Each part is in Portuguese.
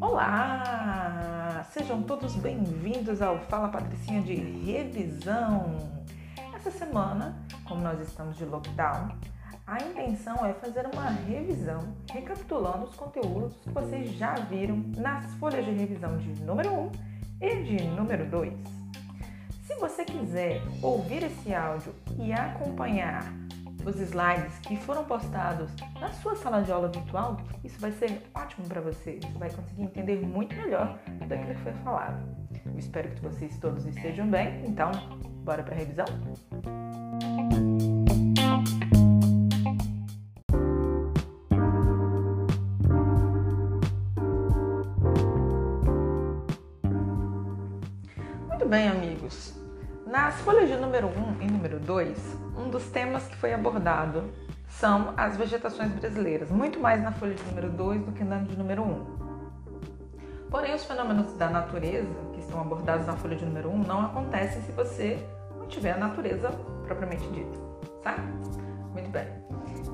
Olá! Sejam todos bem-vindos ao Fala Patricinha de Revisão. Essa semana, como nós estamos de lockdown, a intenção é fazer uma revisão recapitulando os conteúdos que vocês já viram nas folhas de revisão de número 1 e de número 2. Se você quiser ouvir esse áudio e acompanhar os slides que foram postados na sua sala de aula virtual, isso vai ser ótimo para você. Você vai conseguir entender muito melhor tudo aquilo que foi falado. Eu espero que vocês todos estejam bem. Então, bora para a revisão? Muito bem. Nas folhas de número 1 e número 2, um dos temas que foi abordado são as vegetações brasileiras, muito mais na folha de número 2 do que na de número 1. Porém, os fenômenos da natureza que estão abordados na folha de número 1 não acontecem se você não tiver a natureza propriamente dita, sabe? Muito bem.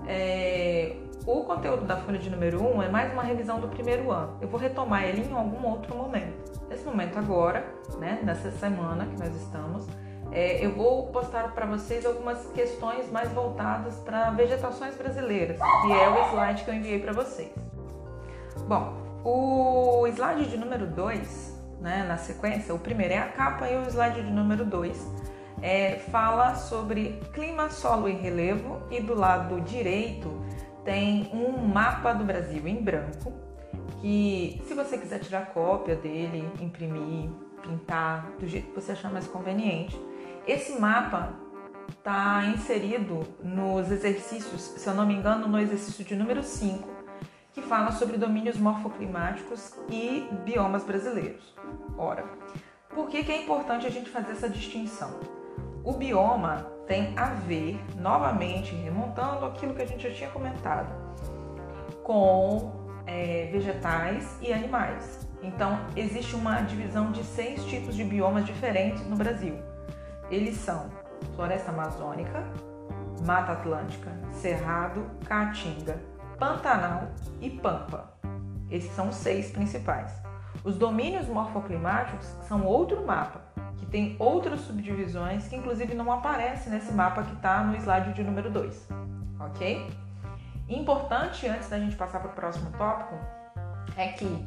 É... O conteúdo da folha de número 1 é mais uma revisão do primeiro ano. Eu vou retomar ele em algum outro momento. Nesse momento agora, né, nessa semana que nós estamos, é, eu vou postar para vocês algumas questões mais voltadas para vegetações brasileiras, que é o slide que eu enviei para vocês. Bom, o slide de número 2, né, na sequência, o primeiro é a capa e o slide de número 2 é, fala sobre clima, solo e relevo, e do lado direito tem um mapa do Brasil em branco, que se você quiser tirar cópia dele, imprimir, pintar, do jeito que você achar mais conveniente. Esse mapa está inserido nos exercícios, se eu não me engano, no exercício de número 5, que fala sobre domínios morfoclimáticos e biomas brasileiros. Ora, por que, que é importante a gente fazer essa distinção? O bioma tem a ver, novamente, remontando aquilo que a gente já tinha comentado, com é, vegetais e animais. Então, existe uma divisão de seis tipos de biomas diferentes no Brasil. Eles são floresta amazônica, mata atlântica, cerrado, caatinga, pantanal e pampa. Esses são os seis principais. Os domínios morfoclimáticos são outro mapa, que tem outras subdivisões que inclusive não aparece nesse mapa que está no slide de número 2, ok? Importante, antes da gente passar para o próximo tópico, é que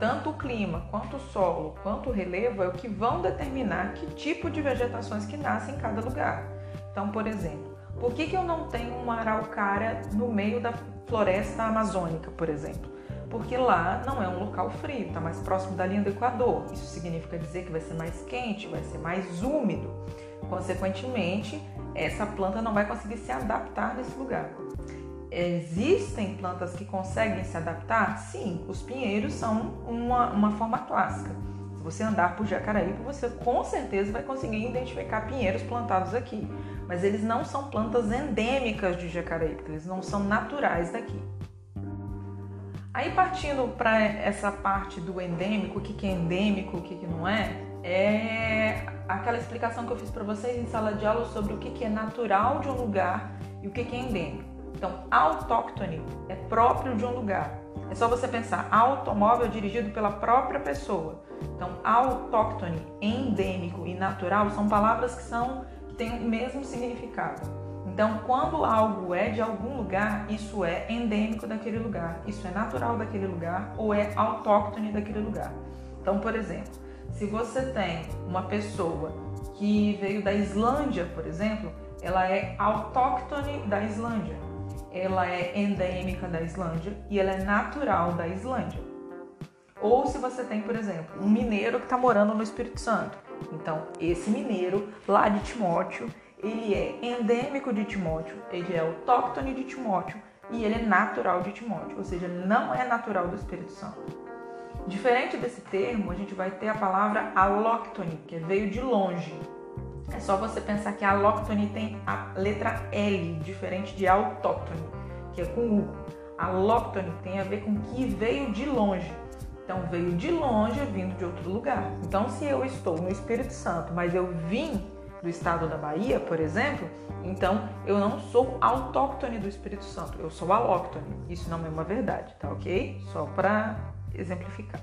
tanto o clima, quanto o solo, quanto o relevo é o que vão determinar que tipo de vegetações que nascem em cada lugar. Então, por exemplo, por que, que eu não tenho uma araucária no meio da floresta amazônica, por exemplo? porque lá não é um local frio, está mais próximo da linha do Equador. Isso significa dizer que vai ser mais quente, vai ser mais úmido. Consequentemente, essa planta não vai conseguir se adaptar nesse lugar. Existem plantas que conseguem se adaptar? Sim, os pinheiros são uma, uma forma clássica. Se você andar por Jacaraípe, você com certeza vai conseguir identificar pinheiros plantados aqui. Mas eles não são plantas endêmicas de Jacaraípe, eles não são naturais daqui. Aí partindo para essa parte do endêmico, o que, que é endêmico, o que, que não é, é aquela explicação que eu fiz para vocês em sala de aula sobre o que, que é natural de um lugar e o que, que é endêmico. Então, autóctone é próprio de um lugar. É só você pensar, automóvel dirigido pela própria pessoa. Então, autóctone, endêmico e natural são palavras que são que têm o mesmo significado. Então, quando algo é de algum lugar, isso é endêmico daquele lugar, isso é natural daquele lugar ou é autóctone daquele lugar. Então, por exemplo, se você tem uma pessoa que veio da Islândia, por exemplo, ela é autóctone da Islândia, ela é endêmica da Islândia e ela é natural da Islândia. Ou se você tem, por exemplo, um mineiro que está morando no Espírito Santo. Então, esse mineiro lá de Timóteo, ele é endêmico de Timóteo, ele é autóctone de Timóteo e ele é natural de Timóteo, ou seja, não é natural do Espírito Santo. Diferente desse termo, a gente vai ter a palavra alóctone, que veio de longe. É só você pensar que alóctone tem a letra L, diferente de autóctone, que é com U. Alóctone tem a ver com que veio de longe. Então, veio de longe vindo de outro lugar. Então, se eu estou no Espírito Santo, mas eu vim do estado da Bahia, por exemplo, então eu não sou autóctone do Espírito Santo, eu sou alóctone. Isso não é uma verdade, tá ok? Só para exemplificar.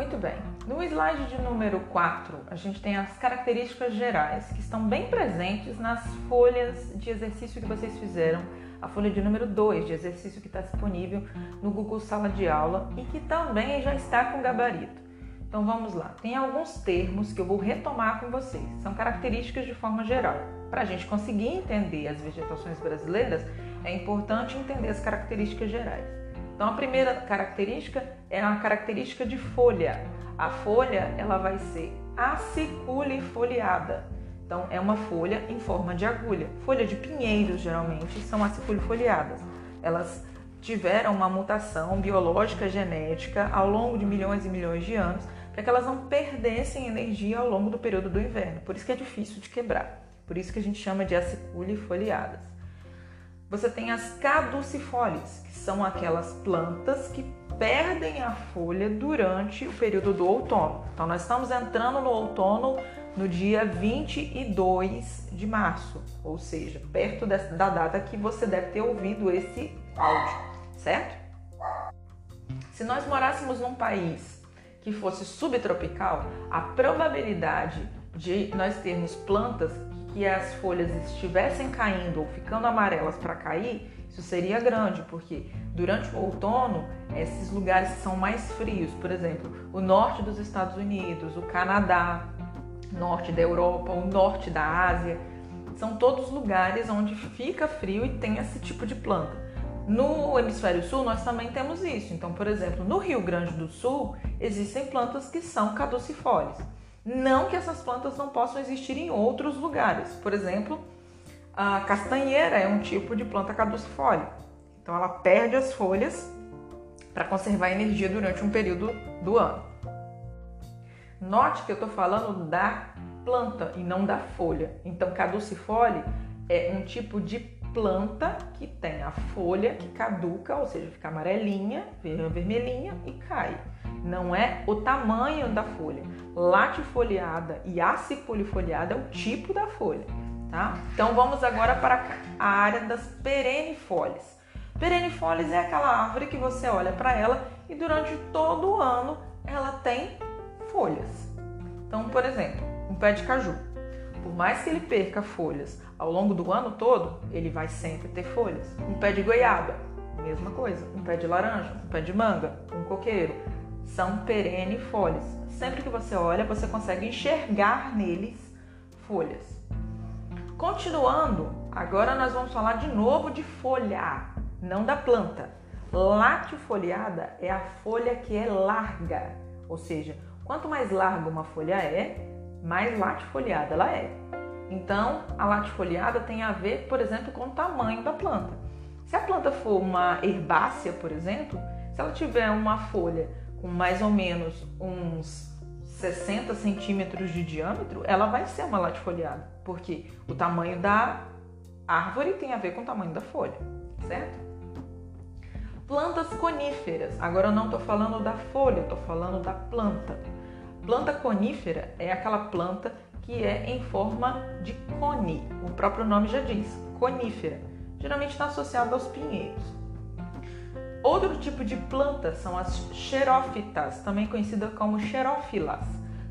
Muito bem. No slide de número 4, a gente tem as características gerais que estão bem presentes nas folhas de exercício que vocês fizeram a folha de número 2 de exercício que está disponível no Google Sala de Aula e que também já está com gabarito. Então vamos lá. Tem alguns termos que eu vou retomar com vocês. São características de forma geral. Para a gente conseguir entender as vegetações brasileiras, é importante entender as características gerais. Então a primeira característica é a característica de folha. A folha ela vai ser aciculifoliada. Então, é uma folha em forma de agulha. Folha de pinheiros, geralmente, são aciculifoliadas. Elas tiveram uma mutação biológica genética ao longo de milhões e milhões de anos para que elas não perdessem energia ao longo do período do inverno. Por isso que é difícil de quebrar. Por isso que a gente chama de aciculifoliadas. Você tem as caducifólias, que são aquelas plantas que perdem a folha durante o período do outono. Então, nós estamos entrando no outono no dia 22 de março, ou seja, perto da data que você deve ter ouvido esse áudio, certo? Se nós morássemos num país que fosse subtropical, a probabilidade de nós termos plantas que as folhas estivessem caindo ou ficando amarelas para cair, isso seria grande, porque durante o outono, esses lugares são mais frios, por exemplo, o norte dos Estados Unidos, o Canadá, norte da Europa, o norte da Ásia. São todos lugares onde fica frio e tem esse tipo de planta. No hemisfério sul, nós também temos isso. Então, por exemplo, no Rio Grande do Sul, existem plantas que são caducifólias. Não que essas plantas não possam existir em outros lugares. Por exemplo, a castanheira é um tipo de planta caducifólia. Então, ela perde as folhas para conservar energia durante um período do ano. Note que eu estou falando da planta e não da folha. Então, caducifole é um tipo de planta que tem a folha que caduca, ou seja, fica amarelinha, vermelhinha e cai. Não é o tamanho da folha. Latifoliada e aciculifoliada é o tipo da folha, tá? Então vamos agora para a área das perenifolhas. Perenifolhas é aquela árvore que você olha para ela e durante todo o ano ela tem folhas. Então, por exemplo, um pé de caju. Por mais que ele perca folhas ao longo do ano todo, ele vai sempre ter folhas. Um pé de goiaba, mesma coisa. Um pé de laranja, um pé de manga, um coqueiro. São perene folhas. Sempre que você olha, você consegue enxergar neles folhas. Continuando, agora nós vamos falar de novo de folha, não da planta. Latifoliada é a folha que é larga, ou seja, Quanto mais larga uma folha é, mais latifoliada ela é. Então, a latifoliada tem a ver, por exemplo, com o tamanho da planta. Se a planta for uma herbácea, por exemplo, se ela tiver uma folha com mais ou menos uns 60 centímetros de diâmetro, ela vai ser uma latifoliada, porque o tamanho da árvore tem a ver com o tamanho da folha, certo? Plantas coníferas. Agora eu não estou falando da folha, estou falando da planta. Planta conífera é aquela planta que é em forma de cone. O próprio nome já diz, conífera. Geralmente está associada aos pinheiros. Outro tipo de planta são as xerófitas, também conhecidas como xerófilas.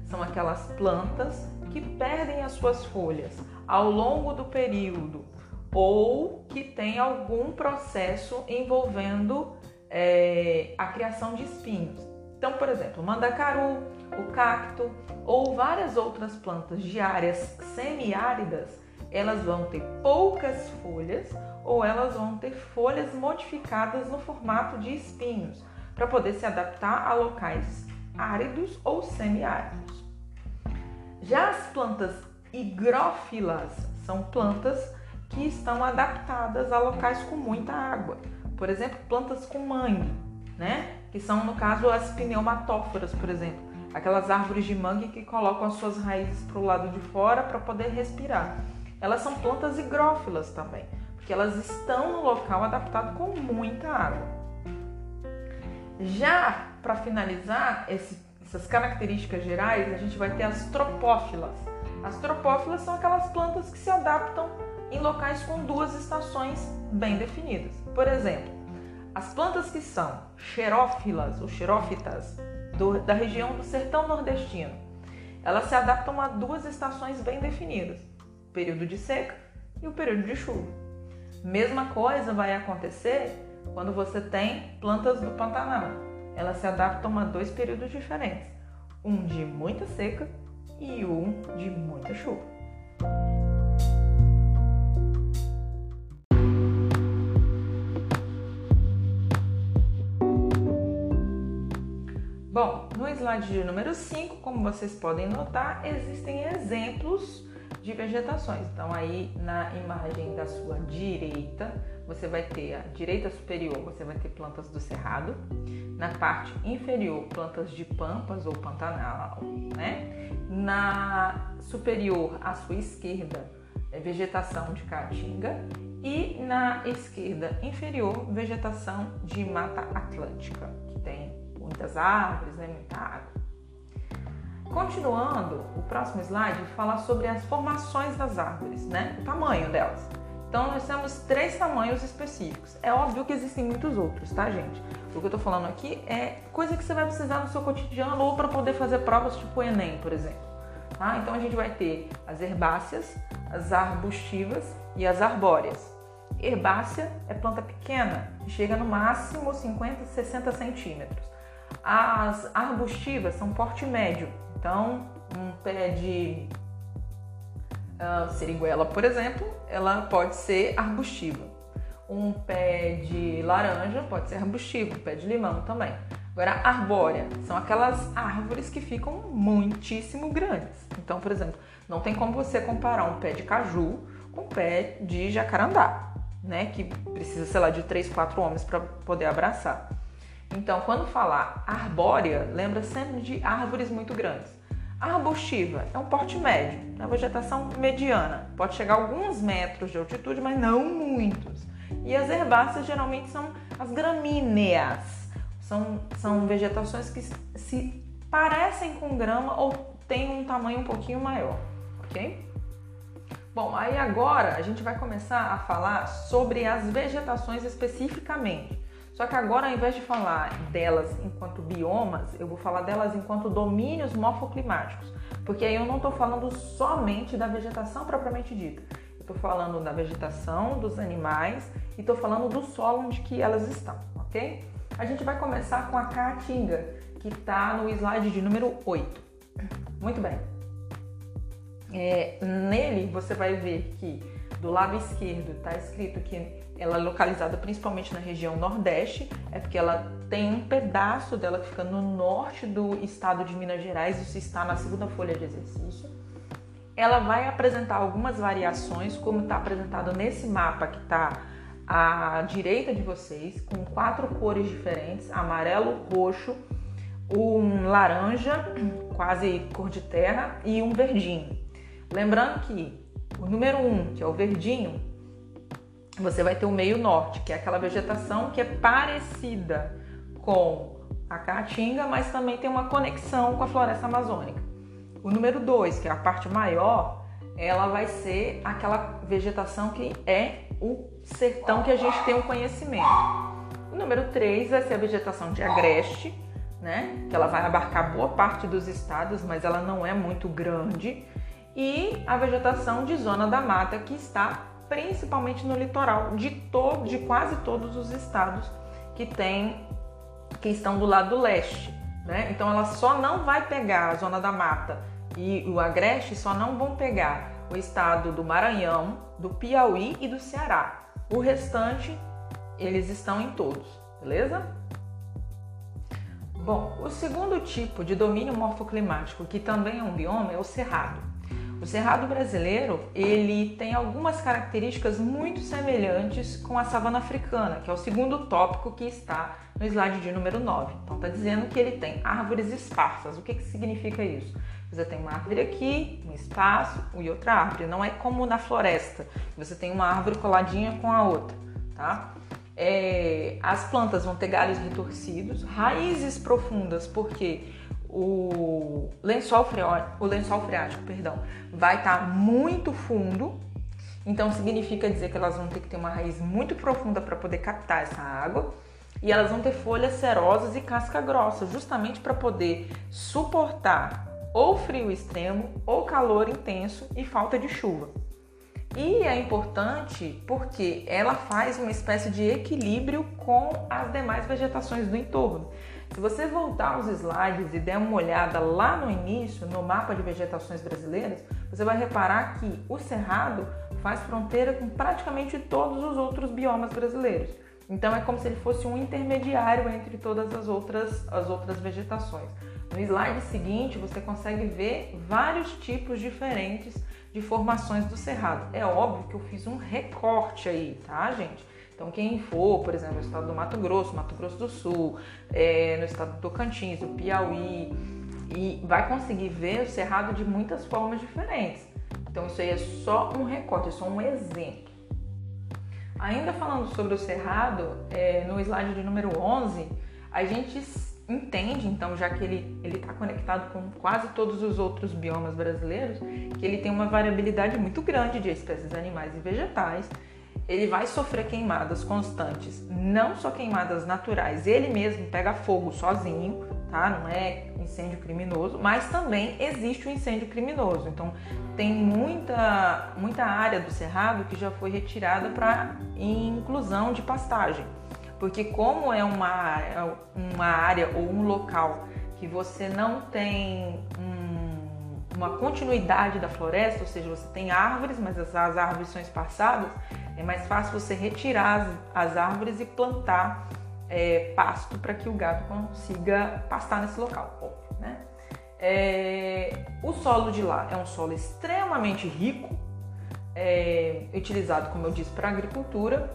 São aquelas plantas que perdem as suas folhas ao longo do período ou que tem algum processo envolvendo é, a criação de espinhos. Então, por exemplo, o mandacaru, o cacto ou várias outras plantas de áreas semiáridas, elas vão ter poucas folhas ou elas vão ter folhas modificadas no formato de espinhos para poder se adaptar a locais áridos ou semiáridos. Já as plantas higrófilas são plantas que estão adaptadas a locais com muita água. Por exemplo, plantas com mangue, né? que são, no caso, as pneumatóforas, por exemplo. Aquelas árvores de mangue que colocam as suas raízes para o lado de fora para poder respirar. Elas são plantas higrófilas também, porque elas estão no local adaptado com muita água. Já para finalizar esse, essas características gerais, a gente vai ter as tropófilas. As tropófilas são aquelas plantas que se adaptam em locais com duas estações bem definidas. Por exemplo, as plantas que são xerófilas ou xerófitas do, da região do sertão nordestino, elas se adaptam a duas estações bem definidas, o período de seca e o período de chuva. Mesma coisa vai acontecer quando você tem plantas do Pantanal. Elas se adaptam a dois períodos diferentes, um de muita seca e um de muita chuva. Bom, no slide de número 5, como vocês podem notar, existem exemplos de vegetações. Então, aí na imagem da sua direita, você vai ter a direita superior, você vai ter plantas do cerrado. Na parte inferior, plantas de pampas ou pantanal, né? Na superior, à sua esquerda, é vegetação de caatinga e na esquerda inferior, vegetação de mata atlântica, que tem muitas árvores, né, muita água. Continuando, o próximo slide fala sobre as formações das árvores, né? O tamanho delas. Então nós temos três tamanhos específicos. É óbvio que existem muitos outros, tá, gente? O que eu tô falando aqui é coisa que você vai precisar no seu cotidiano ou para poder fazer provas tipo o Enem, por exemplo. Tá? Então a gente vai ter as herbáceas, as arbustivas e as arbóreas. Herbácea é planta pequena, que chega no máximo 50, 60 centímetros. As arbustivas são porte médio, então um pé de uh, por exemplo, ela pode ser arbustiva. Um pé de laranja pode ser arbustivo, um pé de limão também. Agora, arbórea são aquelas árvores que ficam muitíssimo grandes. Então, por exemplo, não tem como você comparar um pé de caju com um pé de jacarandá, né? Que precisa, sei lá, de três, quatro homens para poder abraçar. Então, quando falar arbórea, lembra sempre de árvores muito grandes. arbustiva é um porte médio, é vegetação mediana, pode chegar a alguns metros de altitude, mas não muitos. E as herbáceas geralmente são as gramíneas, são, são vegetações que se parecem com grama ou têm um tamanho um pouquinho maior, ok? Bom, aí agora a gente vai começar a falar sobre as vegetações especificamente. Só que agora, ao invés de falar delas enquanto biomas, eu vou falar delas enquanto domínios morfoclimáticos, porque aí eu não estou falando somente da vegetação propriamente dita. Eu estou falando da vegetação, dos animais e estou falando do solo onde que elas estão, ok? A gente vai começar com a caatinga, que está no slide de número 8. Muito bem. É, nele você vai ver que do lado esquerdo está escrito que ela é localizada principalmente na região Nordeste, é porque ela tem um pedaço dela que fica no norte do estado de Minas Gerais, isso está na segunda folha de exercício. Ela vai apresentar algumas variações, como está apresentado nesse mapa que está à direita de vocês, com quatro cores diferentes: amarelo, roxo, um laranja, quase cor de terra, e um verdinho. Lembrando que o número um, que é o verdinho, você vai ter o meio norte, que é aquela vegetação que é parecida com a caatinga, mas também tem uma conexão com a floresta amazônica. O número 2, que é a parte maior, ela vai ser aquela vegetação que é o sertão que a gente tem um conhecimento. O número 3 vai ser a vegetação de agreste, né? Que ela vai abarcar boa parte dos estados, mas ela não é muito grande. E a vegetação de zona da mata, que está principalmente no litoral de todo, de quase todos os estados que tem, que estão do lado leste. Né? Então ela só não vai pegar a zona da mata e o agreste só não vão pegar o estado do Maranhão, do Piauí e do Ceará. O restante eles estão em todos, beleza? Bom, o segundo tipo de domínio morfoclimático, que também é um bioma, é o cerrado. O cerrado brasileiro, ele tem algumas características muito semelhantes com a savana africana, que é o segundo tópico que está no slide de número 9. Então está dizendo que ele tem árvores esparsas. O que, que significa isso? Você tem uma árvore aqui, um espaço e outra árvore. Não é como na floresta, você tem uma árvore coladinha com a outra, tá? É, as plantas vão ter galhos retorcidos, raízes profundas, porque o lençol, freático, o lençol freático perdão, vai estar tá muito fundo, então significa dizer que elas vão ter que ter uma raiz muito profunda para poder captar essa água e elas vão ter folhas cerosas e casca grossa, justamente para poder suportar ou frio extremo ou calor intenso e falta de chuva. E é importante porque ela faz uma espécie de equilíbrio com as demais vegetações do entorno. Se você voltar aos slides e der uma olhada lá no início, no mapa de vegetações brasileiras, você vai reparar que o cerrado faz fronteira com praticamente todos os outros biomas brasileiros. Então é como se ele fosse um intermediário entre todas as outras, as outras vegetações. No slide seguinte, você consegue ver vários tipos diferentes de formações do cerrado. É óbvio que eu fiz um recorte aí, tá, gente? Então, quem for, por exemplo, no estado do Mato Grosso, Mato Grosso do Sul, é, no estado do Tocantins, do Piauí, e vai conseguir ver o cerrado de muitas formas diferentes. Então, isso aí é só um recorte, é só um exemplo. Ainda falando sobre o cerrado, é, no slide de número 11, a gente entende, então, já que ele está conectado com quase todos os outros biomas brasileiros, que ele tem uma variabilidade muito grande de espécies animais e vegetais. Ele vai sofrer queimadas constantes, não só queimadas naturais, ele mesmo pega fogo sozinho, tá? Não é incêndio criminoso, mas também existe o incêndio criminoso. Então, tem muita, muita área do cerrado que já foi retirada para inclusão de pastagem porque como é uma, é uma área ou um local que você não tem um, uma continuidade da floresta, ou seja, você tem árvores, mas as, as árvores são espaçadas, é mais fácil você retirar as, as árvores e plantar é, pasto para que o gado consiga pastar nesse local. Óbvio, né? É, o solo de lá é um solo extremamente rico, é, utilizado, como eu disse, para agricultura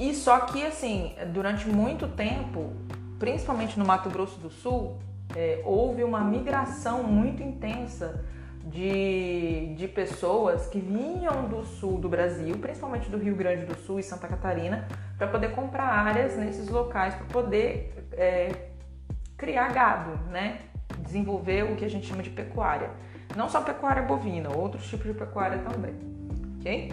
e só que, assim, durante muito tempo, principalmente no Mato Grosso do Sul, é, houve uma migração muito intensa de, de pessoas que vinham do sul do Brasil, principalmente do Rio Grande do Sul e Santa Catarina, para poder comprar áreas nesses locais, para poder é, criar gado, né? Desenvolver o que a gente chama de pecuária. Não só pecuária bovina, outros tipos de pecuária também. Ok?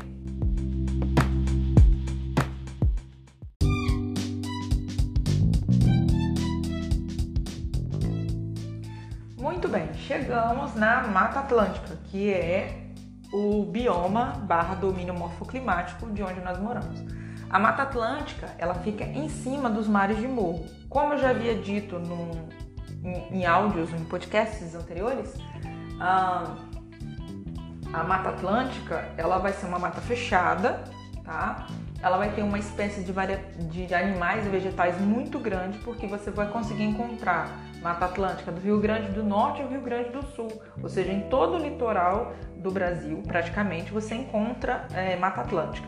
Muito bem, chegamos na Mata Atlântica, que é o bioma barra domínio morfoclimático de onde nós moramos. A Mata Atlântica ela fica em cima dos mares de morro. Como eu já havia dito num, em, em áudios, em podcasts anteriores, a, a Mata Atlântica ela vai ser uma mata fechada, tá? Ela vai ter uma espécie de, de animais e vegetais muito grande, porque você vai conseguir encontrar Mata Atlântica do Rio Grande do Norte ao Rio Grande do Sul, ou seja, em todo o litoral do Brasil, praticamente, você encontra é, Mata Atlântica.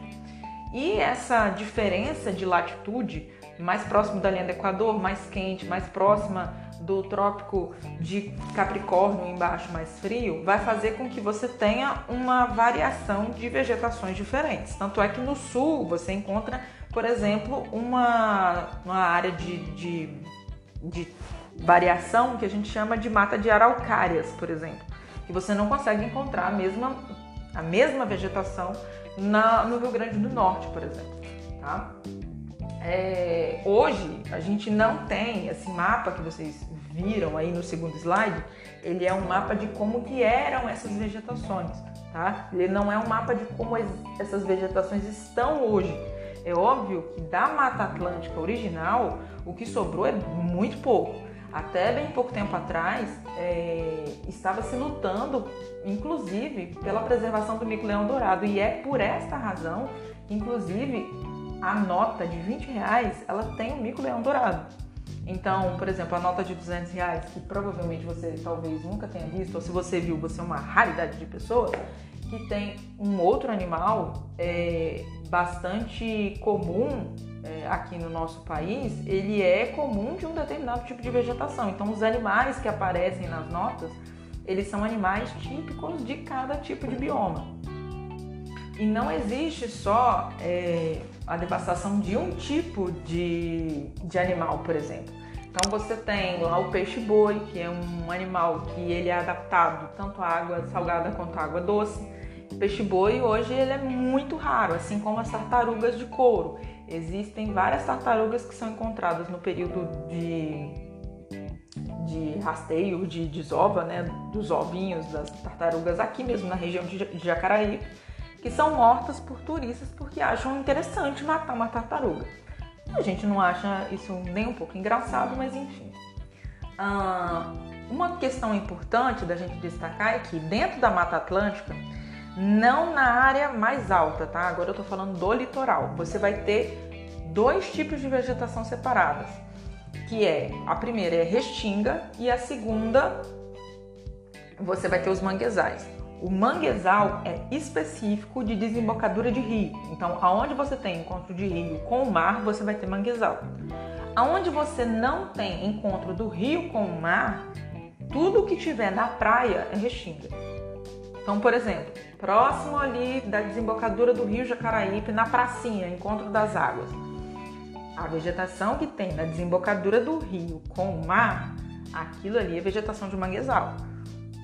E essa diferença de latitude, mais próximo da linha do Equador, mais quente, mais próxima do trópico de Capricórnio embaixo mais frio, vai fazer com que você tenha uma variação de vegetações diferentes. Tanto é que no sul você encontra, por exemplo, uma, uma área de, de, de variação que a gente chama de mata de araucárias, por exemplo, que você não consegue encontrar a mesma, a mesma vegetação na, no Rio Grande do Norte, por exemplo. Tá? É, hoje a gente não tem esse mapa que vocês viram aí no segundo slide, ele é um mapa de como que eram essas vegetações, tá? Ele não é um mapa de como essas vegetações estão hoje. É óbvio que da Mata Atlântica original, o que sobrou é muito pouco até bem pouco tempo atrás, é, estava se lutando, inclusive, pela preservação do mico-leão dourado. E é por esta razão, inclusive, a nota de 20 reais, ela tem o mico-leão dourado. Então, por exemplo, a nota de 200 reais, que provavelmente você talvez nunca tenha visto, ou se você viu, você é uma raridade de pessoa, que tem um outro animal é, bastante comum é, aqui no nosso país, ele é comum de um determinado tipo de vegetação. Então, os animais que aparecem nas notas, eles são animais típicos de cada tipo de bioma. E não existe só é, a devastação de um tipo de, de animal, por exemplo. Então você tem lá o peixe-boi, que é um animal que ele é adaptado tanto à água salgada quanto à água doce. O peixe-boi hoje ele é muito raro, assim como as tartarugas de couro. Existem várias tartarugas que são encontradas no período de, de rasteio, de desova, né, dos ovinhos das tartarugas aqui mesmo na região de Jacaraí, que são mortas por turistas porque acham interessante matar uma tartaruga. A gente não acha isso nem um pouco engraçado, mas enfim. Ah, uma questão importante da gente destacar é que dentro da Mata Atlântica, não na área mais alta, tá? Agora eu tô falando do litoral. Você vai ter dois tipos de vegetação separadas, que é a primeira é restinga e a segunda você vai ter os manguezais. O manguezal é específico de desembocadura de rio. Então, aonde você tem encontro de rio com o mar, você vai ter manguezal. Aonde você não tem encontro do rio com o mar, tudo que tiver na praia é restinga. Então, por exemplo, próximo ali da desembocadura do rio Jacaraípe, na pracinha, encontro das águas. A vegetação que tem na desembocadura do rio com o mar, aquilo ali é vegetação de manguezal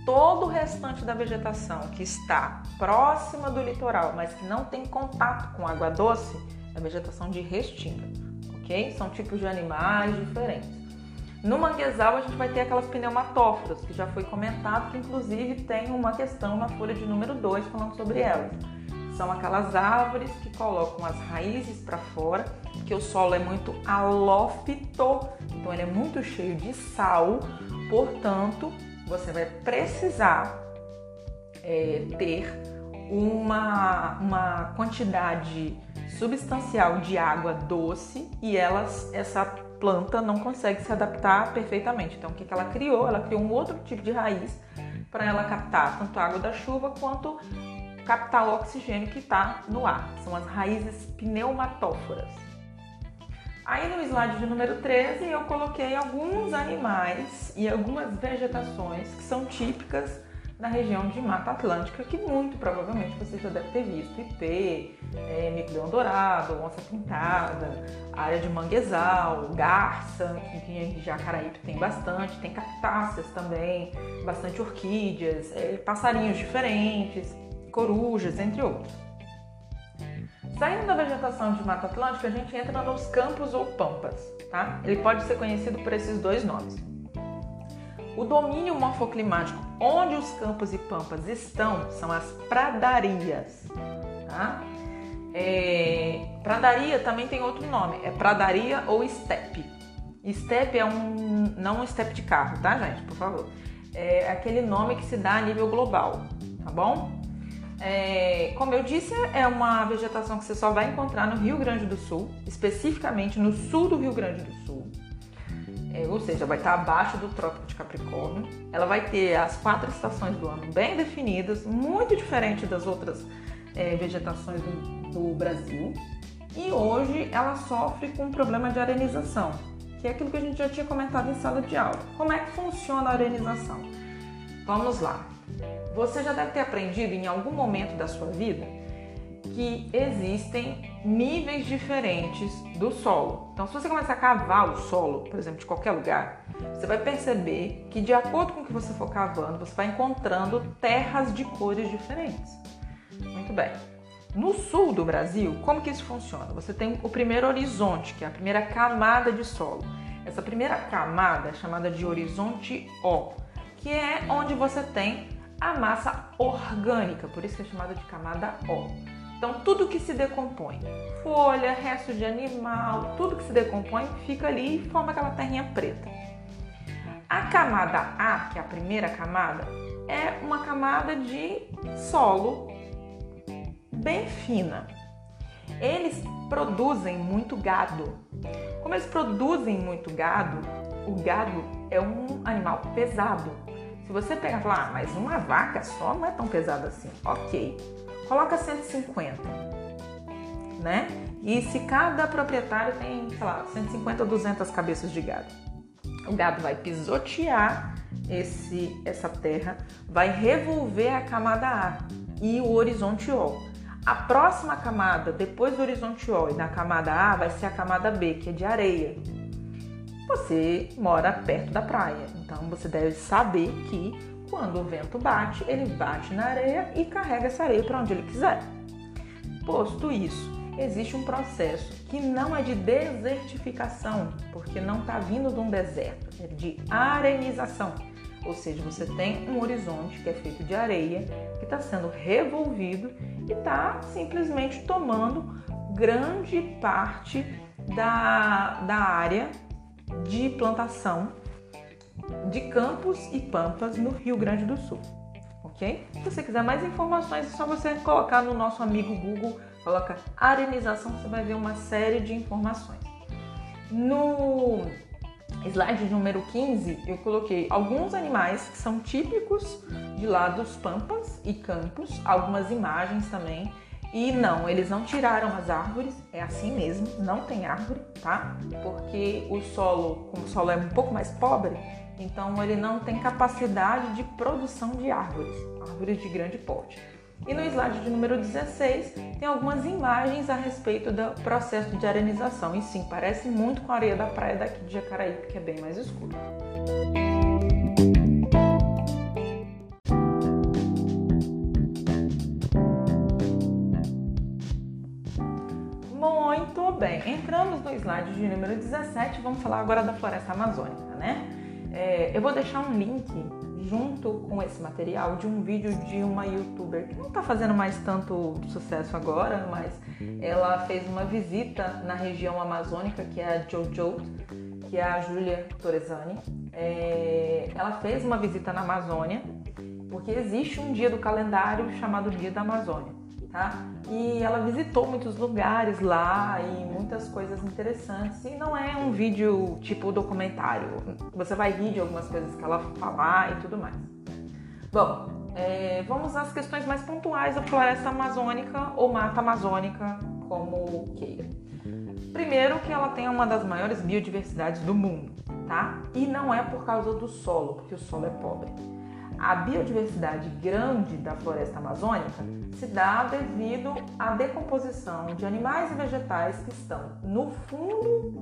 todo o restante da vegetação que está próxima do litoral, mas que não tem contato com água doce, é vegetação de restinga, ok? São tipos de animais diferentes. No manguezal a gente vai ter aquelas pneumatóforas, que já foi comentado, que inclusive tem uma questão na folha de número 2 falando sobre elas. São aquelas árvores que colocam as raízes para fora, que o solo é muito alófito, então ele é muito cheio de sal, portanto, você vai precisar é, ter uma, uma quantidade substancial de água doce e elas, essa planta não consegue se adaptar perfeitamente. Então, o que, que ela criou? Ela criou um outro tipo de raiz para ela captar tanto a água da chuva quanto captar o oxigênio que está no ar. São as raízes pneumatóforas. Aí no slide de número 13 eu coloquei alguns animais e algumas vegetações que são típicas da região de Mata Atlântica, que muito provavelmente você já deve ter visto. Ipê, é, dourado, onça pintada, área de manguezal, garça, que em Jacaraípe tem bastante, tem cactáceas também, bastante orquídeas, é, passarinhos diferentes, corujas, entre outros. Saindo da vegetação de Mata Atlântica, a gente entra nos campos ou pampas, tá? Ele pode ser conhecido por esses dois nomes. O domínio morfoclimático onde os campos e pampas estão são as pradarias, tá? É, pradaria também tem outro nome, é pradaria ou estepe. Estepe é um não um estepe de carro, tá, gente? Por favor. É aquele nome que se dá a nível global, tá bom? É, como eu disse, é uma vegetação que você só vai encontrar no Rio Grande do Sul, especificamente no sul do Rio Grande do Sul. É, ou seja, vai estar abaixo do Trópico de Capricórnio. Ela vai ter as quatro estações do ano bem definidas, muito diferente das outras é, vegetações do, do Brasil. E hoje ela sofre com um problema de arenização, que é aquilo que a gente já tinha comentado em sala de aula. Como é que funciona a arenização? Vamos lá. Você já deve ter aprendido em algum momento da sua vida que existem níveis diferentes do solo. Então, se você começar a cavar o solo, por exemplo, de qualquer lugar, você vai perceber que, de acordo com o que você for cavando, você vai encontrando terras de cores diferentes. Muito bem. No sul do Brasil, como que isso funciona? Você tem o primeiro horizonte, que é a primeira camada de solo. Essa primeira camada é chamada de horizonte O, que é onde você tem a massa orgânica, por isso que é chamada de camada O. Então, tudo que se decompõe, folha, resto de animal, tudo que se decompõe fica ali e forma aquela terrinha preta. A camada A, que é a primeira camada, é uma camada de solo bem fina. Eles produzem muito gado. Como eles produzem muito gado, o gado é um animal pesado. Se você pegar e falar, ah, mas uma vaca só não é tão pesada assim. Ok. Coloca 150, né? E se cada proprietário tem, sei lá, 150 ou 200 cabeças de gado, o gado vai pisotear esse, essa terra, vai revolver a camada A e o horizonte O. A próxima camada, depois do horizonte O e da camada A, vai ser a camada B, que é de areia. Você mora perto da praia, então você deve saber que quando o vento bate, ele bate na areia e carrega essa areia para onde ele quiser. Posto isso, existe um processo que não é de desertificação, porque não está vindo de um deserto, é de arenização. Ou seja, você tem um horizonte que é feito de areia, que está sendo revolvido e está simplesmente tomando grande parte da, da área de plantação de campos e pampas no Rio Grande do Sul. Ok? Se você quiser mais informações, é só você colocar no nosso amigo Google, coloca arenização, você vai ver uma série de informações. No slide número 15, eu coloquei alguns animais que são típicos de lá dos pampas e campos, algumas imagens também. E não, eles não tiraram as árvores, é assim mesmo, não tem árvore, tá? Porque o solo, como o solo é um pouco mais pobre, então ele não tem capacidade de produção de árvores, árvores de grande porte. E no slide de número 16 tem algumas imagens a respeito do processo de arenização. E sim, parece muito com a areia da praia daqui de Jacaraípe, que é bem mais escura. Entramos no slide de número 17, vamos falar agora da floresta amazônica, né? É, eu vou deixar um link junto com esse material de um vídeo de uma youtuber que não está fazendo mais tanto sucesso agora, mas ela fez uma visita na região amazônica, que é a Jojo, que é a Júlia Torresani. É, ela fez uma visita na Amazônia, porque existe um dia do calendário chamado Dia da Amazônia tá? E ela visitou muitos lugares lá e muitas coisas interessantes. E não é um vídeo tipo documentário. Você vai rir de algumas coisas que ela falar e tudo mais. Bom, é, vamos às questões mais pontuais da floresta amazônica ou mata amazônica, como queira. Primeiro que ela tem uma das maiores biodiversidades do mundo, tá? E não é por causa do solo, porque o solo é pobre a biodiversidade grande da floresta amazônica se dá devido à decomposição de animais e vegetais que estão no fundo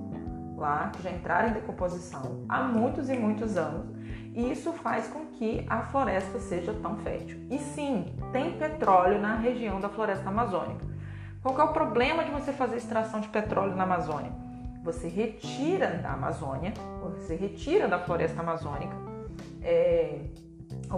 lá, que já entraram em decomposição há muitos e muitos anos, e isso faz com que a floresta seja tão fértil. E sim, tem petróleo na região da floresta amazônica. Qual é o problema de você fazer extração de petróleo na Amazônia? Você retira da Amazônia, você retira da floresta amazônica é,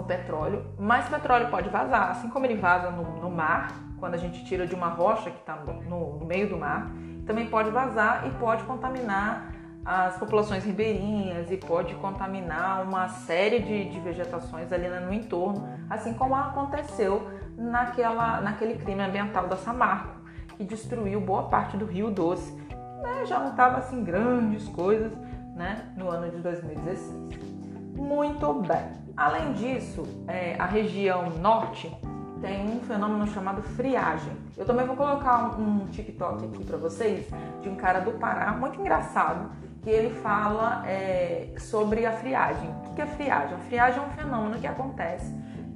o petróleo, mas petróleo pode vazar, assim como ele vaza no, no mar, quando a gente tira de uma rocha que está no, no, meio do mar, também pode vazar e pode contaminar as populações ribeirinhas e pode contaminar uma série de, de vegetações ali no entorno, assim como aconteceu naquela, naquele crime ambiental da Samarco, que destruiu boa parte do Rio Doce. Né? Já não estava assim grandes coisas né? no ano de 2016. Muito bem. Além disso, é, a região norte tem um fenômeno chamado friagem. Eu também vou colocar um, TikTok aqui para vocês de um cara do Pará, muito engraçado, que ele fala é, sobre a friagem. O que é friagem? A friagem é um fenômeno que acontece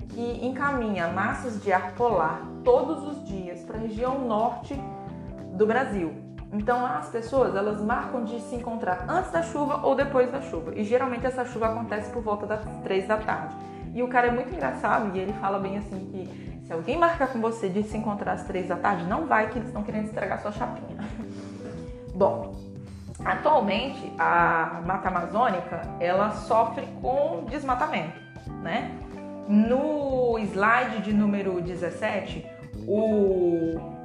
que encaminha massas de ar polar todos os dias para a região norte do Brasil. Então as pessoas elas marcam de se encontrar antes da chuva ou depois da chuva. E geralmente essa chuva acontece por volta das três da tarde. E o cara é muito engraçado e ele fala bem assim que se alguém marcar com você de se encontrar às três da tarde, não vai que eles estão querendo estragar sua chapinha. Bom, atualmente a Mata Amazônica ela sofre com desmatamento, né? No slide de número 17, o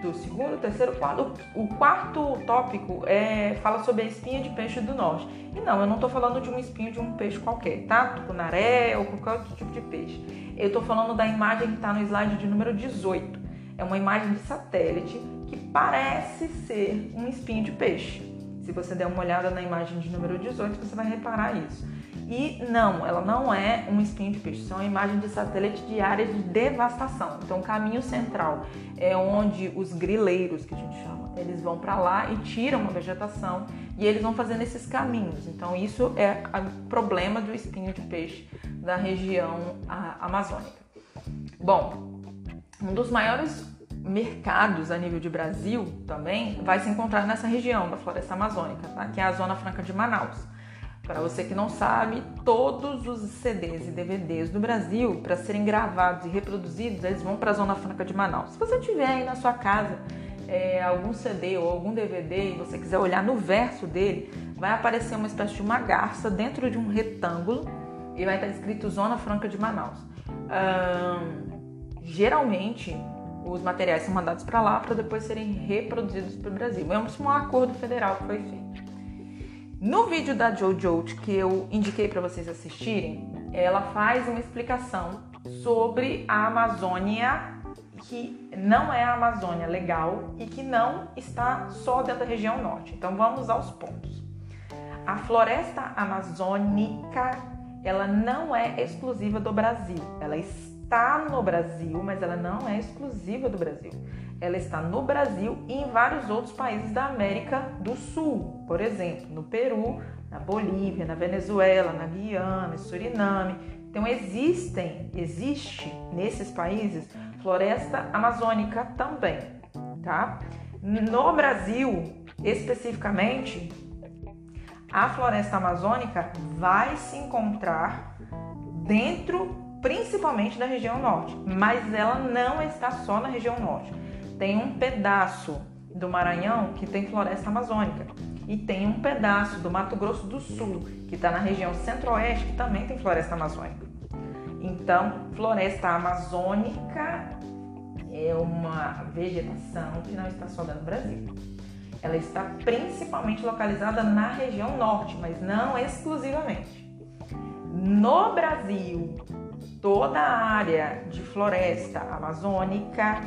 do segundo, terceiro, quarto. O quarto tópico é, fala sobre a espinha de peixe do norte. E não, eu não estou falando de um espinho de um peixe qualquer, tá? Tucunaré ou qualquer outro tipo de peixe. Eu estou falando da imagem que está no slide de número 18. É uma imagem de satélite que parece ser um espinho de peixe. Se você der uma olhada na imagem de número 18, você vai reparar isso. E não, ela não é um espinho de peixe, isso é uma imagem de satélite de área de devastação. Então, o caminho central é onde os grileiros, que a gente chama, eles vão para lá e tiram a vegetação e eles vão fazendo esses caminhos. Então, isso é o problema do espinho de peixe da região amazônica. Bom, um dos maiores mercados a nível de Brasil também vai se encontrar nessa região da floresta amazônica, tá? que é a Zona Franca de Manaus. Para você que não sabe, todos os CDs e DVDs do Brasil, para serem gravados e reproduzidos, eles vão para a Zona Franca de Manaus. Se você tiver aí na sua casa é, algum CD ou algum DVD e você quiser olhar no verso dele, vai aparecer uma espécie de uma garça dentro de um retângulo e vai estar escrito Zona Franca de Manaus. geralmente, os materiais são mandados para lá para depois serem reproduzidos para o Brasil. É um acordo federal que foi feito. No vídeo da Jojo que eu indiquei para vocês assistirem, ela faz uma explicação sobre a Amazônia que não é a Amazônia legal e que não está só dentro da região norte. Então vamos aos pontos. A floresta amazônica, ela não é exclusiva do Brasil. Ela está no Brasil, mas ela não é exclusiva do Brasil. Ela está no Brasil e em vários outros países da América do Sul, por exemplo, no Peru, na Bolívia, na Venezuela, na Guiana, Suriname. Então existem, existe nesses países floresta amazônica também, tá? No Brasil, especificamente, a floresta amazônica vai se encontrar dentro, principalmente da região norte, mas ela não está só na região norte. Tem um pedaço do Maranhão que tem floresta amazônica e tem um pedaço do Mato Grosso do Sul que está na região centro-oeste que também tem floresta amazônica. Então, floresta amazônica é uma vegetação que não está só no Brasil. Ela está principalmente localizada na região norte, mas não exclusivamente. No Brasil, toda a área de floresta amazônica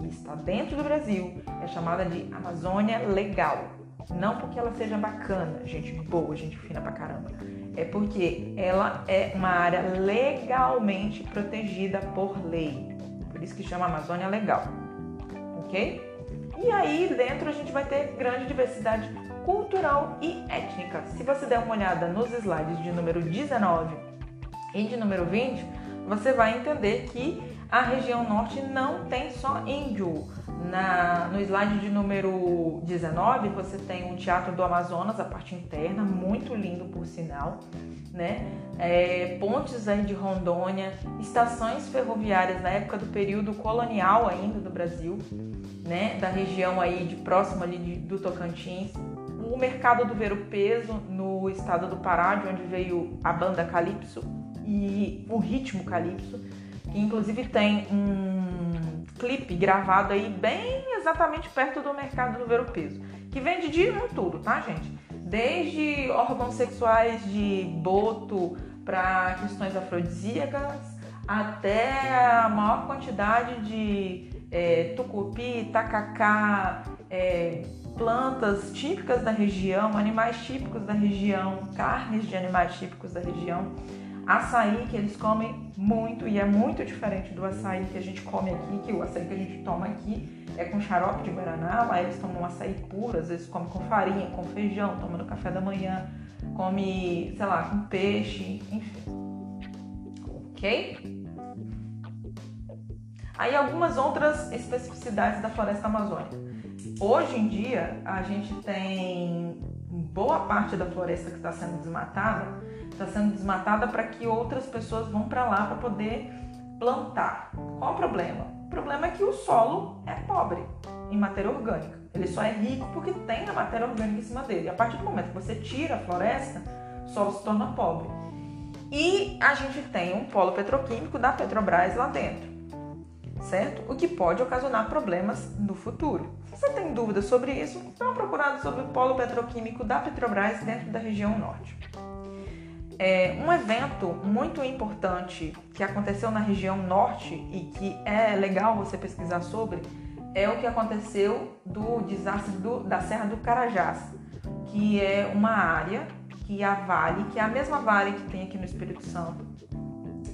que está dentro do Brasil é chamada de Amazônia Legal. Não porque ela seja bacana, gente boa, gente fina pra caramba é porque ela é uma área legalmente protegida por lei. Por isso que chama Amazônia Legal. Ok? E aí dentro a gente vai ter grande diversidade cultural e étnica. Se você der uma olhada nos slides de número 19 e de número 20, você vai entender que a região norte não tem só índio. Na, no slide de número 19, você tem o Teatro do Amazonas, a parte interna, muito lindo por sinal, né? É, pontes aí de Rondônia, estações ferroviárias na época do período colonial ainda do Brasil, né? Da região aí de próximo ali de, do Tocantins, o mercado do Ver o Peso no estado do Pará, de onde veio a banda Calypso e o ritmo Calypso, inclusive tem um clipe gravado aí bem exatamente perto do mercado do Ver o Peso, que vende de um tudo, tá, gente? Desde órgãos sexuais de boto para questões afrodisíacas, até a maior quantidade de é, tucupi, tacacá, é, plantas típicas da região, animais típicos da região, carnes de animais típicos da região açaí que eles comem muito e é muito diferente do açaí que a gente come aqui, que o açaí que a gente toma aqui é com xarope de guaraná, lá eles tomam açaí puro, às vezes comem com farinha, com feijão, tomam no café da manhã, come, sei lá, com peixe, enfim. Ok? Aí algumas outras especificidades da floresta amazônica. Hoje em dia a gente tem boa parte da floresta que está sendo desmatada está sendo desmatada para que outras pessoas vão para lá para poder plantar. Qual o problema? O problema é que o solo é pobre em matéria orgânica. Ele só é rico porque tem a matéria orgânica em cima dele. A partir do momento que você tira a floresta, o solo se torna pobre. E a gente tem um polo petroquímico da Petrobras lá dentro, certo? O que pode ocasionar problemas no futuro. Você tem dúvidas sobre isso, dá uma procurada sobre o polo petroquímico da Petrobras dentro da região norte. É, um evento muito importante que aconteceu na região norte e que é legal você pesquisar sobre é o que aconteceu do desastre do, da Serra do Carajás, que é uma área que a Vale, que é a mesma Vale que tem aqui no Espírito Santo,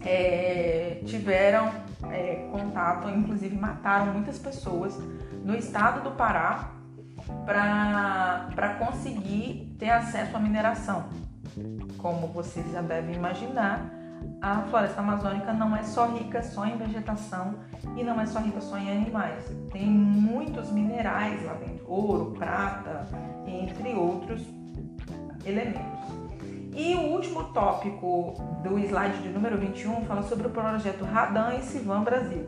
é, tiveram é, contato, inclusive mataram muitas pessoas no estado do Pará para conseguir ter acesso à mineração. Como vocês já devem imaginar, a floresta amazônica não é só rica só em vegetação e não é só rica só em animais. Tem muitos minerais lá dentro, ouro, prata, entre outros elementos. E o último tópico do slide de número 21 fala sobre o projeto Radan e Sivan Brasil.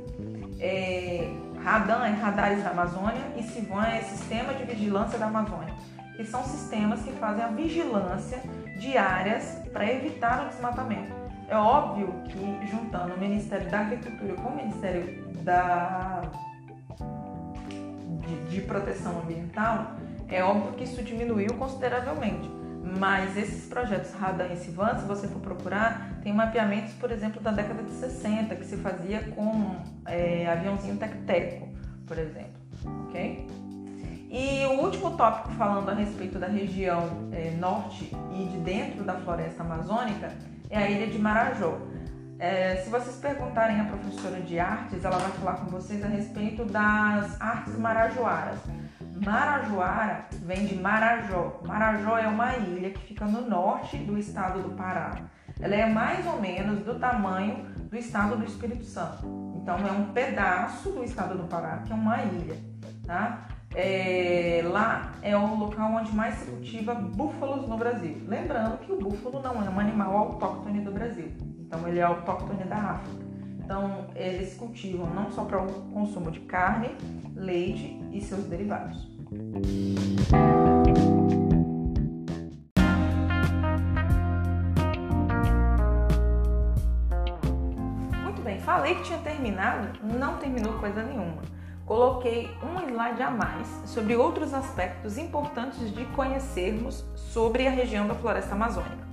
É, Radan é Radares da Amazônia e Sivan é Sistema de Vigilância da Amazônia, que são sistemas que fazem a vigilância de áreas para evitar o desmatamento. É óbvio que juntando o Ministério da Agricultura com o Ministério da de, de Proteção Ambiental, é óbvio que isso diminuiu consideravelmente. Mas esses projetos Radan e Sivan, se você for procurar, tem mapeamentos, por exemplo, da década de 60, que se fazia com é, aviãozinho tec-teco, por exemplo. Ok? E o último tópico falando a respeito da região é, norte e de dentro da floresta amazônica é a ilha de Marajó. É, se vocês perguntarem à professora de artes, ela vai falar com vocês a respeito das artes marajoaras. Marajoara vem de Marajó. Marajó é uma ilha que fica no norte do estado do Pará. Ela é mais ou menos do tamanho do estado do Espírito Santo. Então é um pedaço do estado do Pará que é uma ilha, tá? É, lá é o local onde mais se cultiva búfalos no Brasil. Lembrando que o búfalo não é um animal autóctone do Brasil, então ele é autóctone da África. Então eles cultivam não só para o consumo de carne, leite e seus derivados. Muito bem, falei que tinha terminado, não terminou coisa nenhuma coloquei um slide a mais sobre outros aspectos importantes de conhecermos sobre a região da floresta amazônica.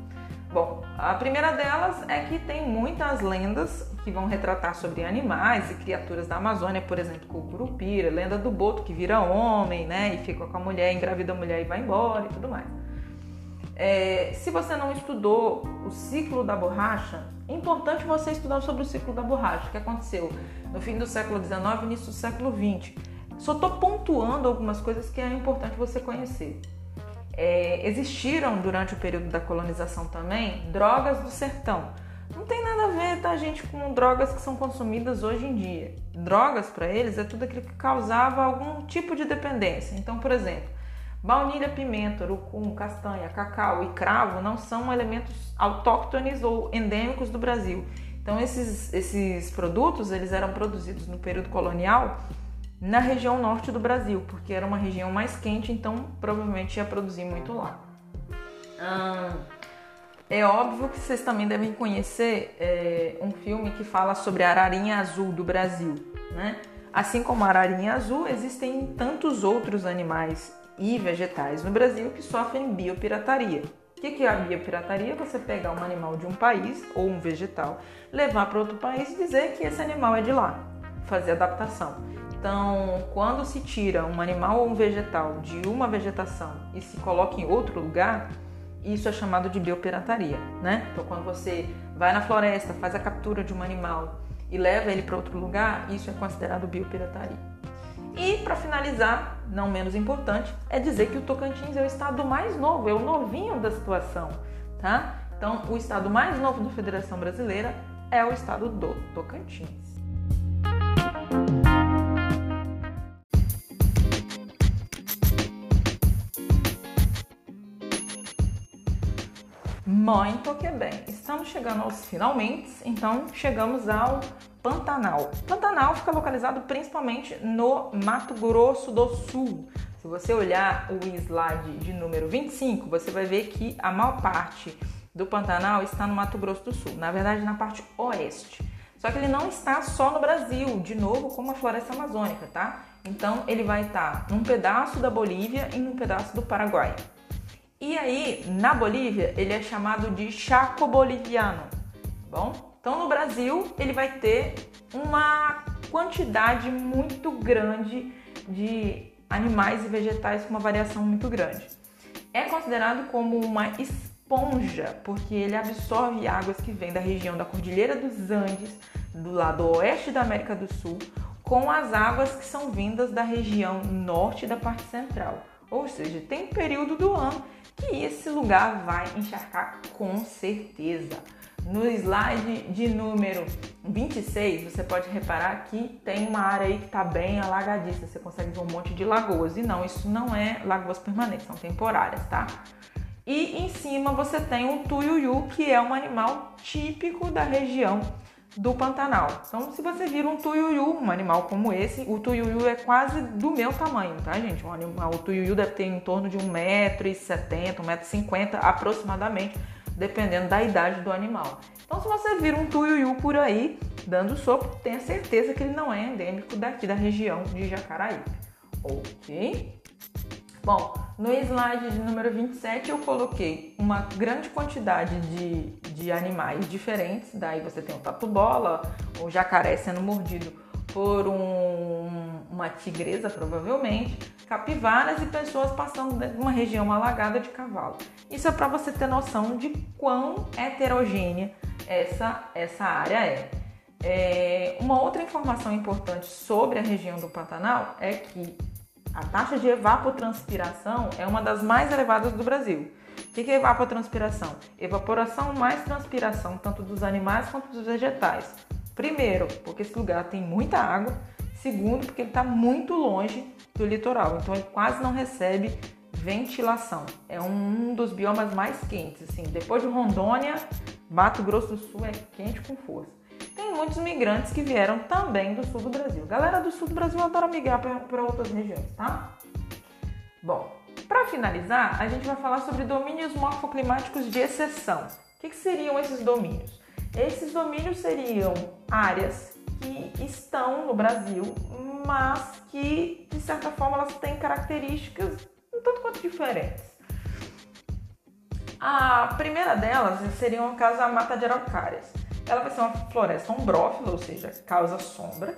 Bom, a primeira delas é que tem muitas lendas que vão retratar sobre animais e criaturas da Amazônia, por exemplo, o Curupira, lenda do boto que vira homem, né, e fica com a mulher, engravida a mulher e vai embora e tudo mais. É, se você não estudou o ciclo da borracha, é importante você estudar sobre o ciclo da borracha, que aconteceu no fim do século XIX, início do século XX. Só estou pontuando algumas coisas que é importante você conhecer. É, existiram durante o período da colonização também drogas do sertão. Não tem nada a ver, tá, gente, com drogas que são consumidas hoje em dia. Drogas para eles é tudo aquilo que causava algum tipo de dependência. Então, por exemplo, Baunilha, pimenta, urucum, castanha, cacau e cravo não são elementos autóctones ou endêmicos do Brasil. Então esses, esses produtos eles eram produzidos no período colonial na região norte do Brasil, porque era uma região mais quente, então provavelmente ia produzir muito lá. Hum, é óbvio que vocês também devem conhecer é, um filme que fala sobre a ararinha azul do Brasil, né? Assim como a ararinha azul, existem tantos outros animais e vegetais no Brasil que sofrem biopirataria. O que é a biopirataria? Você pegar um animal de um país ou um vegetal, levar para outro país e dizer que esse animal é de lá, fazer adaptação. Então, quando se tira um animal ou um vegetal de uma vegetação e se coloca em outro lugar, isso é chamado de biopirataria, né? Então, quando você vai na floresta, faz a captura de um animal e leva ele para outro lugar, isso é considerado biopirataria. E para finalizar, não menos importante, é dizer que o Tocantins é o estado mais novo, é o novinho da situação, tá? Então, o estado mais novo da Federação Brasileira é o estado do Tocantins. Muito que bem, estamos chegando aos finalmente, então chegamos ao Pantanal. Pantanal fica localizado principalmente no Mato Grosso do Sul. Se você olhar o slide de número 25, você vai ver que a maior parte do Pantanal está no Mato Grosso do Sul, na verdade na parte oeste. Só que ele não está só no Brasil, de novo, como a floresta amazônica, tá? Então ele vai estar num pedaço da Bolívia e num pedaço do Paraguai. E aí, na Bolívia, ele é chamado de Chaco Boliviano, tá bom? Então, no Brasil, ele vai ter uma quantidade muito grande de animais e vegetais com uma variação muito grande. É considerado como uma esponja, porque ele absorve águas que vêm da região da Cordilheira dos Andes, do lado oeste da América do Sul, com as águas que são vindas da região norte da parte central. Ou seja, tem um período do ano que esse lugar vai encharcar com certeza. No slide de número 26, você pode reparar que tem uma área aí que está bem alagadiça. Você consegue ver um monte de lagoas. E não, isso não é lagoas permanentes, são temporárias, tá? E em cima você tem um tuiuiu, que é um animal típico da região do Pantanal. Então, se você vir um tuiuiu, um animal como esse, o tuiuiu é quase do meu tamanho, tá, gente? Um animal, o tuiuiu deve ter em torno de 1,70m, 1,50m aproximadamente dependendo da idade do animal. Então, se você vir um tuiuiu por aí dando sopro, tenha certeza que ele não é endêmico daqui da região de Jacaraí. Ok? Bom, no slide de número 27 eu coloquei uma grande quantidade de, de animais diferentes. Daí você tem o tatu-bola, o jacaré sendo mordido por um, uma tigresa, provavelmente, capivaras e pessoas passando de uma região alagada de cavalo. Isso é para você ter noção de quão heterogênea essa, essa área é. é. Uma outra informação importante sobre a região do Pantanal é que a taxa de evapotranspiração é uma das mais elevadas do Brasil. O que é evapotranspiração? Evaporação mais transpiração, tanto dos animais quanto dos vegetais. Primeiro, porque esse lugar tem muita água. Segundo, porque ele está muito longe do litoral, então ele quase não recebe ventilação. É um dos biomas mais quentes, assim. Depois de Rondônia, Mato Grosso do Sul é quente com força. Tem muitos migrantes que vieram também do sul do Brasil. Galera do sul do Brasil adora migrar para outras regiões, tá? Bom, para finalizar, a gente vai falar sobre domínios morfoclimáticos de exceção. O que, que seriam esses domínios? Esses domínios seriam áreas que estão no Brasil, mas que de certa forma elas têm características um tanto quanto diferentes. A primeira delas seria no caso a mata de araucárias. Ela vai ser uma floresta ombrófila, ou seja, causa sombra.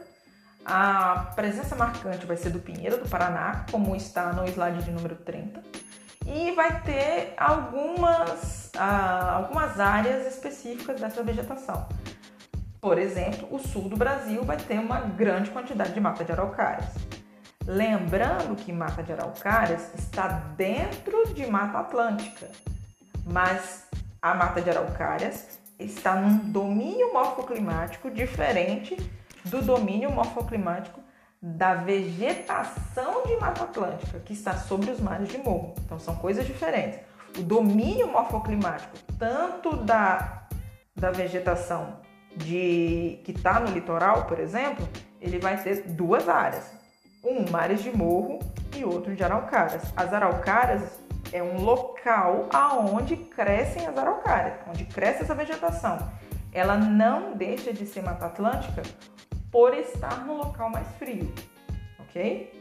A presença marcante vai ser do pinheiro do Paraná, como está no slide de número 30 e vai ter algumas, ah, algumas áreas específicas dessa vegetação. Por exemplo, o sul do Brasil vai ter uma grande quantidade de mata de araucárias. Lembrando que mata de araucárias está dentro de mata atlântica, mas a mata de araucárias está num domínio morfoclimático diferente do domínio morfoclimático da vegetação de Mata Atlântica, que está sobre os mares de morro. Então são coisas diferentes. O domínio morfoclimático, tanto da, da vegetação de que está no litoral, por exemplo, ele vai ter duas áreas. Um, mares de morro e outro de araucárias. As araucárias é um local aonde crescem as araucárias, onde cresce essa vegetação. Ela não deixa de ser Mata Atlântica por estar no local mais frio, ok?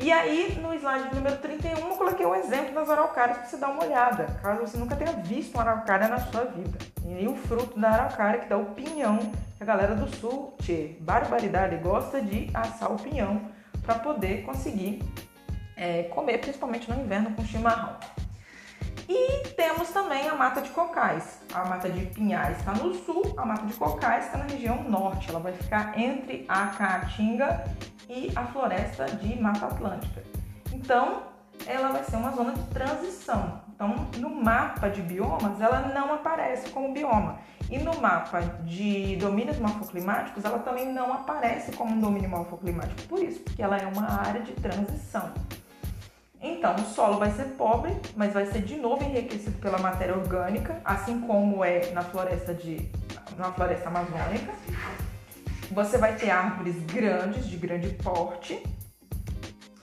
E aí, no slide número 31, eu coloquei um exemplo das araucárias para você dar uma olhada, caso você nunca tenha visto uma araucária na sua vida. E o fruto da araucária, que dá o pinhão, que a galera do sul, tchê, barbaridade, gosta de assar o pinhão para poder conseguir é, comer, principalmente no inverno com chimarrão. E temos também a mata de cocais. A mata de pinhais está no sul, a mata de cocais está na região norte. Ela vai ficar entre a Caatinga e a floresta de Mata Atlântica. Então, ela vai ser uma zona de transição. Então, no mapa de biomas, ela não aparece como bioma. E no mapa de domínios morfoclimáticos, ela também não aparece como um domínio morfoclimático. Por isso, porque ela é uma área de transição. Então, o solo vai ser pobre, mas vai ser de novo enriquecido pela matéria orgânica, assim como é na floresta de na floresta amazônica. Você vai ter árvores grandes, de grande porte,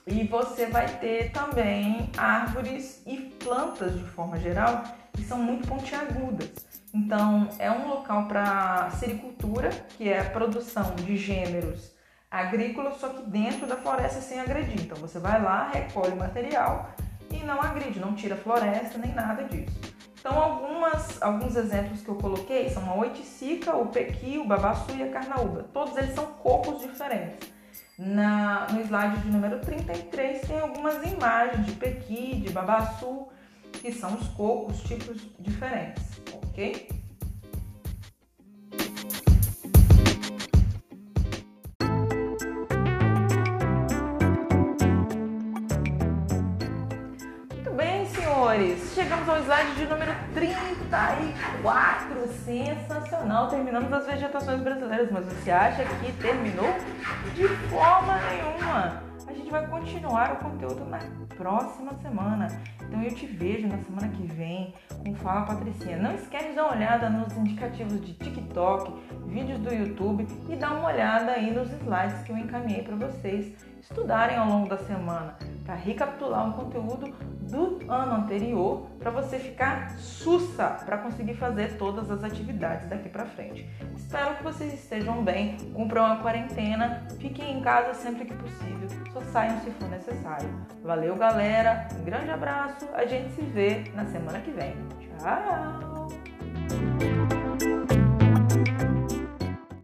e você vai ter também árvores e plantas de forma geral que são muito pontiagudas. Então, é um local para sericultura, que é a produção de gêneros agrícola, só que dentro da floresta sem agredir. Então você vai lá, recolhe o material e não agride, não tira floresta nem nada disso. Então algumas, alguns exemplos que eu coloquei são a oiticica, o pequi, o babaçu e a carnaúba. Todos eles são cocos diferentes. Na, no slide de número 33 tem algumas imagens de pequi, de babaçu, que são os cocos, tipos diferentes, ok? Amores, chegamos ao slide de número 34. Sensacional, terminamos as vegetações brasileiras, mas você acha que terminou? De forma nenhuma. A gente vai continuar o conteúdo na próxima semana. Então eu te vejo na semana que vem com Fala Patricinha. Não esquece de dar uma olhada nos indicativos de TikTok, vídeos do YouTube e dar uma olhada aí nos slides que eu encaminhei para vocês estudarem ao longo da semana para recapitular o conteúdo do ano anterior para você ficar sussa para conseguir fazer todas as atividades daqui para frente. Espero que vocês estejam bem, cumpram a quarentena, fiquem em casa sempre que possível, só saiam se for necessário. Valeu, galera, um grande abraço, a gente se vê na semana que vem. Tchau!